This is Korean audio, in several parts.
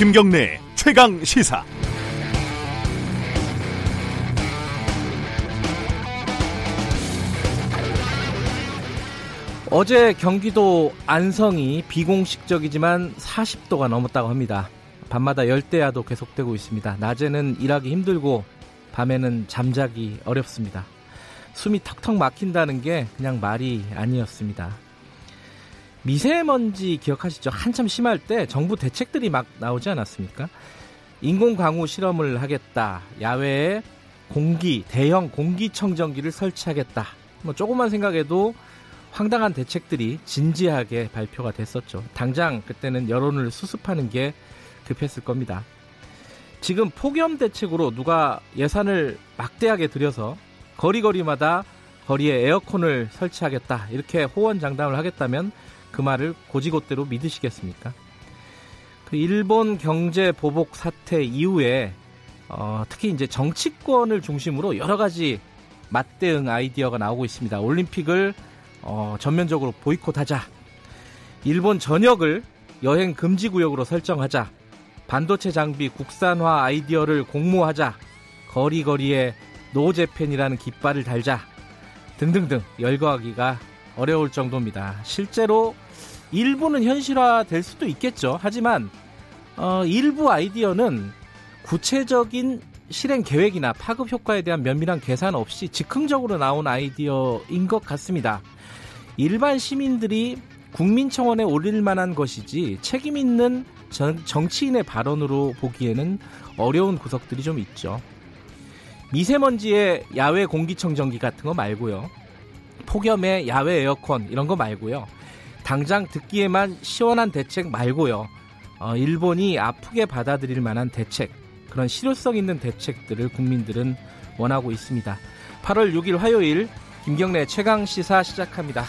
김경래 최강 시사. 어제 경기도 안성이 비공식적이지만 40도가 넘었다고 합니다. 밤마다 열대야도 계속되고 있습니다. 낮에는 일하기 힘들고 밤에는 잠자기 어렵습니다. 숨이 턱턱 막힌다는 게 그냥 말이 아니었습니다. 미세먼지 기억하시죠? 한참 심할 때 정부 대책들이 막 나오지 않았습니까? 인공 강우 실험을 하겠다. 야외에 공기, 대형 공기청정기를 설치하겠다. 뭐 조금만 생각해도 황당한 대책들이 진지하게 발표가 됐었죠. 당장 그때는 여론을 수습하는 게 급했을 겁니다. 지금 폭염 대책으로 누가 예산을 막대하게 들여서 거리거리마다 거리에 에어컨을 설치하겠다 이렇게 호언장담을 하겠다면 그 말을 고지고대로 믿으시겠습니까? 그 일본 경제 보복 사태 이후에 어, 특히 이제 정치권을 중심으로 여러 가지 맞대응 아이디어가 나오고 있습니다. 올림픽을 어, 전면적으로 보이콧하자. 일본 전역을 여행 금지 구역으로 설정하자. 반도체 장비 국산화 아이디어를 공모하자. 거리거리에 노재팬이라는 깃발을 달자. 등등등 열거하기가 어려울 정도입니다. 실제로 일부는 현실화 될 수도 있겠죠. 하지만 어, 일부 아이디어는 구체적인 실행 계획이나 파급 효과에 대한 면밀한 계산 없이 즉흥적으로 나온 아이디어인 것 같습니다. 일반 시민들이 국민청원에 올릴 만한 것이지 책임 있는 정치인의 발언으로 보기에는 어려운 구석들이 좀 있죠. 미세먼지의 야외 공기청정기 같은 거 말고요. 폭염의 야외 에어컨 이런 거 말고요. 당장 듣기에만 시원한 대책 말고요. 어, 일본이 아프게 받아들일 만한 대책, 그런 실효성 있는 대책들을 국민들은 원하고 있습니다. 8월 6일 화요일 김경래 최강 시사 시작합니다.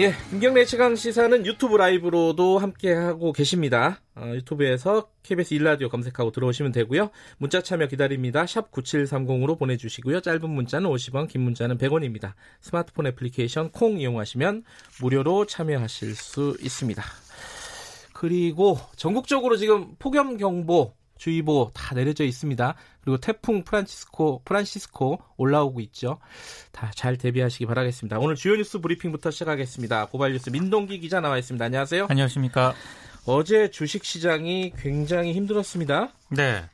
예, 김경래 최강 시사는 유튜브 라이브로도 함께 하고 계십니다. 어, 유튜브에서 KBS 일라디오 검색하고 들어오시면 되고요. 문자 참여 기다립니다. 샵 9730으로 보내주시고요. 짧은 문자는 50원, 긴 문자는 100원입니다. 스마트폰 애플리케이션 콩 이용하시면 무료로 참여하실 수 있습니다. 그리고 전국적으로 지금 폭염 경보 주의보 다 내려져 있습니다. 그리고 태풍 프란시스코 프란시스코 올라오고 있죠. 다 잘 대비하시기 바라겠습니다. 오늘 주요 뉴스 브리핑부터 시작하겠습니다. 고발 뉴스 민동기 기자 나와 있습니다. 안녕하세요. 안녕하십니까. 어제 주식 시장이 굉장히 힘들었습니다. 네.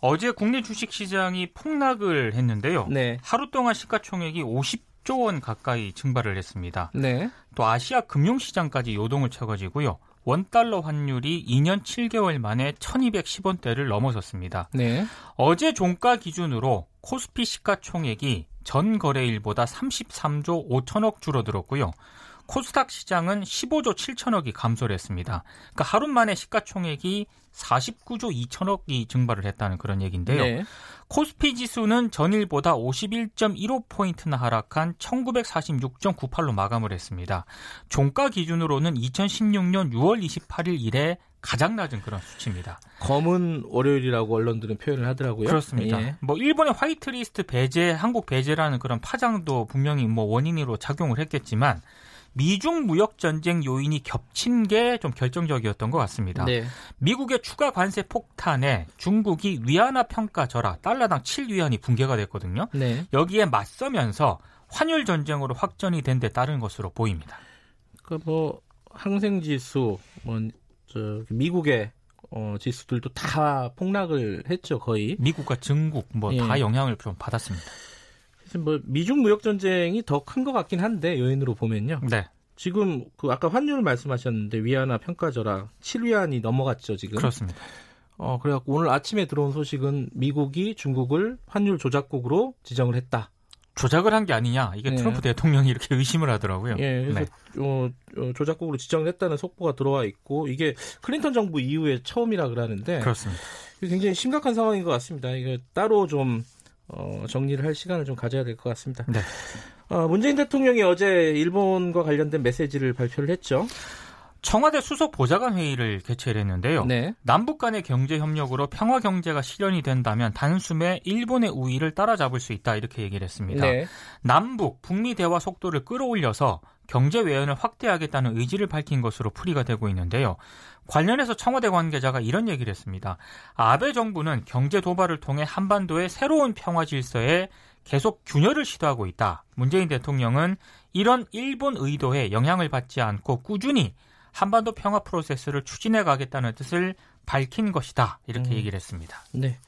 어제 국내 주식 시장이 폭락을 했는데요. 네. 하루 동안 시가총액이 50조 원 가까이 증발을 했습니다. 네. 또 아시아 금융시장까지 요동을 쳐가지고요. 원달러 환율이 2년 7개월 만에 1210원대를 넘어섰습니다. 네. 어제 종가 기준으로 코스피 시가총액이 전 거래일보다 33조 5천억 줄어들었고요. 코스닥 시장은 15조 7천억이 감소를 했습니다. 그러니까 하루 만에 시가총액이 49조 2천억이 증발을 했다는 그런 얘기인데요. 네. 코스피 지수는 전일보다 51.15포인트나 하락한 1946.98로 마감을 했습니다. 종가 기준으로는 2016년 6월 28일 이래 가장 낮은 그런 수치입니다. 검은 월요일이라고 언론들은 표현을 하더라고요. 그렇습니다. 예. 뭐 일본의 화이트리스트 배제, 한국 배제라는 그런 파장도 분명히 뭐 원인으로 작용을 했겠지만 미중 무역 전쟁 요인이 겹친 게 좀 결정적이었던 것 같습니다. 네. 미국의 추가 관세 폭탄에 중국이 위안화 평가 절하 달러당 7위안이 붕괴가 됐거든요. 네. 여기에 맞서면서 환율 전쟁으로 확전이 된 데 따른 것으로 보입니다. 그뭐 항생 지수 뭐저 미국의 어, 지수들도 다 폭락을 했죠 거의. 미국과 중국 뭐다 예. 영향을 좀 받았습니다. 뭐 미중 무역 전쟁이 더 큰 것 같긴 한데 요인으로 보면요. 네. 지금 그 아까 환율 말씀하셨는데 위안화 평가절하 7위안이 넘어갔죠 지금. 그렇습니다. 어 그래갖고 오늘 아침에 들어온 소식은 미국이 중국을 환율 조작국으로 지정을 했다. 조작을 한 게 아니냐 이게 네. 트럼프 대통령이 이렇게 의심을 하더라고요. 예, 그래서 네. 어, 어, 조작국으로 지정을 했다는 속보가 들어와 있고 이게 클린턴 정부 이후에 처음이라 그러는데 그렇습니다. 굉장히 심각한 상황인 것 같습니다. 이게 따로 좀 어, 정리를 할 시간을 좀 가져야 될 것 같습니다. 네. 어, 문재인 대통령이 어제 일본과 관련된 메시지를 발표를 했죠. 청와대 수석 보좌관 회의를 개최를 했는데요. 네. 남북 간의 경제 협력으로 평화 경제가 실현이 된다면 단숨에 일본의 우위를 따라잡을 수 있다 이렇게 얘기를 했습니다. 네. 남북 북미 대화 속도를 끌어올려서 경제 외연을 확대하겠다는 의지를 밝힌 것으로 풀이가 되고 있는데요. 관련해서 청와대 관계자가 이런 얘기를 했습니다. 아베 정부는 경제 도발을 통해 한반도의 새로운 평화 질서에 계속 균열을 시도하고 있다. 문재인 대통령은 이런 일본 의도에 영향을 받지 않고 꾸준히 한반도 평화 프로세스를 추진해 가겠다는 뜻을 밝힌 것이다. 이렇게 음. 얘기를 했습니다. 네.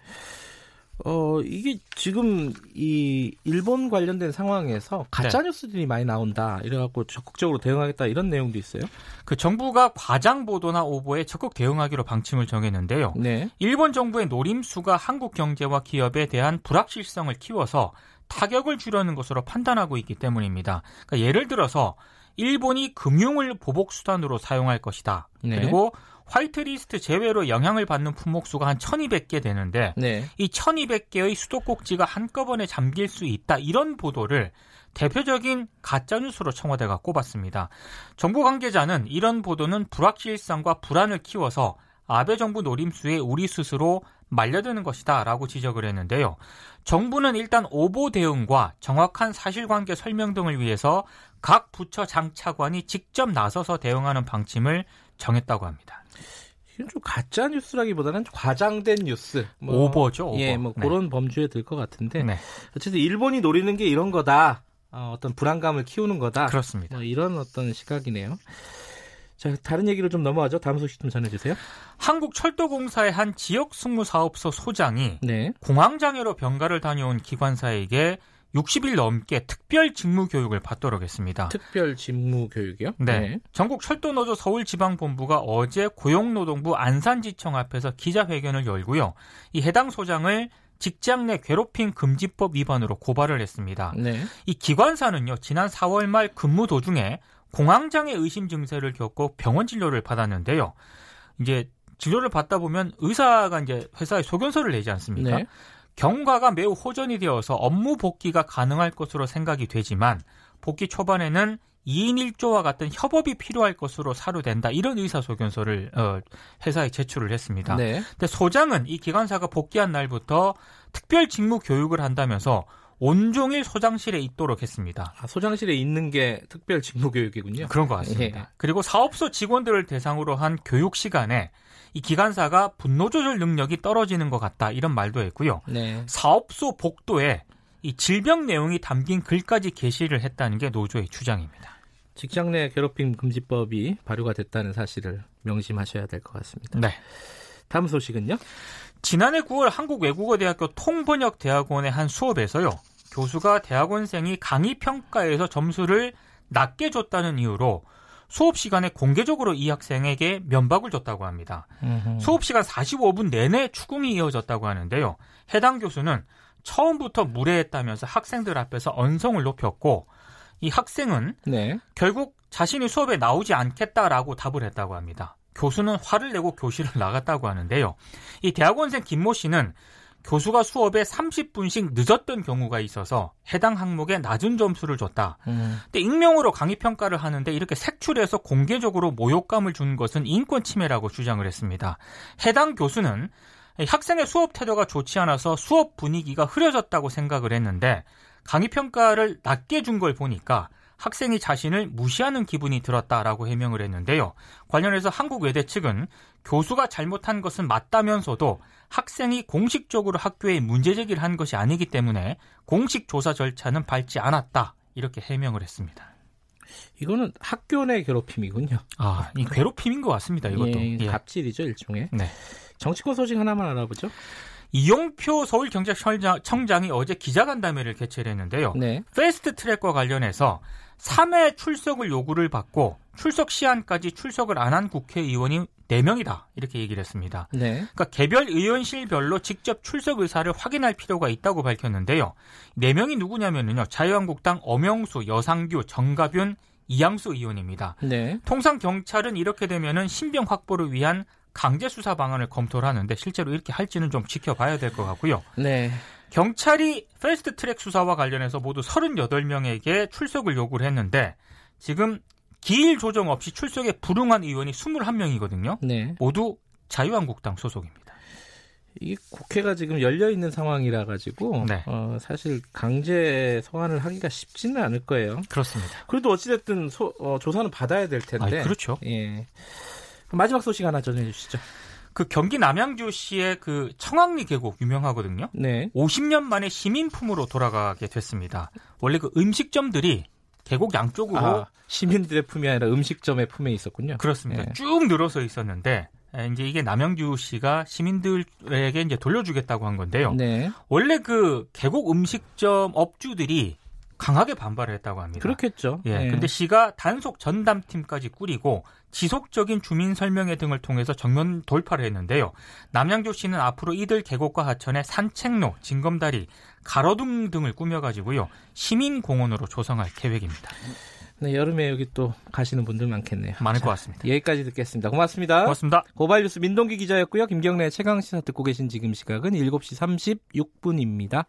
어, 이게 지금 이 일본 관련된 상황에서 가짜 네. 뉴스들이 많이 나온다. 이래갖고 적극적으로 대응하겠다 이런 내용도 있어요. 그 정부가 과장 보도나 오보에 적극 대응하기로 방침을 정했는데요. 네. 일본 정부의 노림수가 한국 경제와 기업에 대한 불확실성을 키워서 타격을 주려는 것으로 판단하고 있기 때문입니다. 그러니까 예를 들어서 일본이 금융을 보복 수단으로 사용할 것이다. 네. 그리고 화이트리스트 제외로 영향을 받는 품목수가 한 1200개 되는데 네. 이 1200개의 수도꼭지가 한꺼번에 잠길 수 있다. 이런 보도를 대표적인 가짜뉴스로 청와대가 꼽았습니다. 정부 관계자는 이런 보도는 불확실성과 불안을 키워서 아베 정부 노림수에 우리 스스로 말려드는 것이다 라고 지적을 했는데요. 정부는 일단 오보 대응과 정확한 사실관계 설명 등을 위해서 각 부처 장차관이 직접 나서서 대응하는 방침을 정했다고 합니다. 이건 좀 가짜 뉴스라기보다는 과장된 뉴스, 뭐, 오버죠. 오버. 예, 뭐 네. 그런 범주에 들 것 같은데 네. 어쨌든 일본이 노리는 게 이런 거다. 어, 떤 불안감을 키우는 거다. 그렇습니다. 뭐 이런 어떤 시각이네요. 자, 다른 얘기로 좀 넘어가죠. 다음 소식 좀 전해주세요. 한국철도공사의 한 지역 승무사업소 소장이 네. 공황장애로 병가를 다녀온 기관사에게 60일 넘게 특별 직무 교육을 받도록 했습니다. 특별 직무 교육이요? 네. 네. 전국 철도노조 서울지방본부가 어제 고용노동부 안산지청 앞에서 기자회견을 열고요. 이 해당 소장을 직장 내 괴롭힘 금지법 위반으로 고발을 했습니다. 네. 이 기관사는요, 지난 4월 말 근무 도중에 공황장애 의심 증세를 겪고 병원 진료를 받았는데요. 이제 진료를 받다 보면 의사가 이제 회사에 소견서를 내지 않습니까? 네. 경과가 매우 호전이 되어서 업무 복귀가 가능할 것으로 생각이 되지만 복귀 초반에는 2인 1조와 같은 협업이 필요할 것으로 사료된다. 이런 의사소견서를 어, 회사에 제출을 했습니다. 네. 근데 소장은 이 기관사가 복귀한 날부터 특별 직무 교육을 한다면서 온종일 소장실에 있도록 했습니다. 아, 소장실에 있는 게 특별 직무 교육이군요. 그런 것 같습니다. 예. 그리고 사업소 직원들을 대상으로 한 교육 시간에 이 기관사가 분노 조절 능력이 떨어지는 것 같다 이런 말도 했고요. 네. 사업소 복도에 이 질병 내용이 담긴 글까지 게시를 했다는 게 노조의 주장입니다. 직장 내 괴롭힘 금지법이 발효가 됐다는 사실을 명심하셔야 될 것 같습니다. 네. 다음 소식은요? 지난해 9월 한국외국어대학교 통번역대학원의 한 수업에서요. 교수가 대학원생이 강의 평가에서 점수를 낮게 줬다는 이유로 수업 시간에 공개적으로 이 학생에게 면박을 줬다고 합니다. 수업 시간 45분 내내 추궁이 이어졌다고 하는데요. 해당 교수는 처음부터 무례했다면서 학생들 앞에서 언성을 높였고 이 학생은 네. 결국 자신이 수업에 나오지 않겠다라고 답을 했다고 합니다. 교수는 화를 내고 교실을 나갔다고 하는데요. 이 대학원생 김모 씨는 교수가 수업에 30분씩 늦었던 경우가 있어서 해당 항목에 낮은 점수를 줬다. 음. 근데 익명으로 강의 평가를 하는데 이렇게 색출해서 공개적으로 모욕감을 준 것은 인권 침해라고 주장을 했습니다. 해당 교수는 학생의 수업 태도가 좋지 않아서 수업 분위기가 흐려졌다고 생각을 했는데 강의 평가를 낮게 준 걸 보니까 학생이 자신을 무시하는 기분이 들었다라고 해명을 했는데요. 관련해서 한국외대 측은 교수가 잘못한 것은 맞다면서도 학생이 공식적으로 학교에 문제 제기를 한 것이 아니기 때문에 공식 조사 절차는 밟지 않았다. 이렇게 해명을 했습니다. 이거는 학교 내 괴롭힘이군요. 아, 이 괴롭힘인 것 같습니다. 이것도 예, 예. 갑질이죠 일종의. 네. 정치권 소식 하나만 알아보죠. 이용표 서울경제청장이 어제 기자간담회를 개최를 했는데요. 네. 패스트 트랙과 관련해서 3회 출석을 요구를 받고 출석 시한까지 출석을 안 한 국회의원이 4명이다. 이렇게 얘기를 했습니다. 네. 그러니까 개별 의원실별로 직접 출석 의사를 확인할 필요가 있다고 밝혔는데요. 4명이 누구냐면요. 자유한국당 엄영수, 여상규, 정가균, 이양수 의원입니다. 네. 통상 경찰은 이렇게 되면은 신병 확보를 위한 강제 수사 방안을 검토를 하는데 실제로 이렇게 할지는 좀 지켜봐야 될 것 같고요. 네. 경찰이 패스트 트랙 수사와 관련해서 모두 38명에게 출석을 요구를 했는데 지금 기일 조정 없이 출석에 불응한 의원이 21명이거든요. 네. 모두 자유한국당 소속입니다. 이 국회가 지금 열려 있는 상황이라 가지고 네. 어, 사실 강제 소환을 하기가 쉽지는 않을 거예요. 그렇습니다. 그래도 어찌됐든 소, 어, 조사는 받아야 될 텐데. 아, 그렇죠. 예. 마지막 소식 하나 전해 주시죠. 그 경기 남양주시의 그 청왕리 계곡 유명하거든요. 네. 50년 만에 시민품으로 돌아가게 됐습니다. 원래 그 음식점들이 계곡 양쪽으로 아, 시민들의 품이 아니라 음식점의 품에 있었군요. 그렇습니다. 네. 쭉 늘어서 있었는데 이제 이게 남양주시가 시민들에게 이제 돌려주겠다고 한 건데요. 네. 원래 그 계곡 음식점 업주들이 강하게 반발을 했다고 합니다. 그렇겠죠. 예. 네. 근데 시가 단속 전담팀까지 꾸리고 지속적인 주민 설명회 등을 통해서 정면 돌파를 했는데요. 남양주 시는 앞으로 이들 계곡과 하천에 산책로, 징검다리, 가로등 등을 꾸며가지고요 시민 공원으로 조성할 계획입니다. 네, 여름에 여기 또 가시는 분들 많겠네요. 많을 자, 것 같습니다. 여기까지 듣겠습니다. 고맙습니다. 고맙습니다. 고발뉴스 민동기 기자였고요. 김경래 최강 시사 듣고 계신 지금 시각은 7시 36분입니다.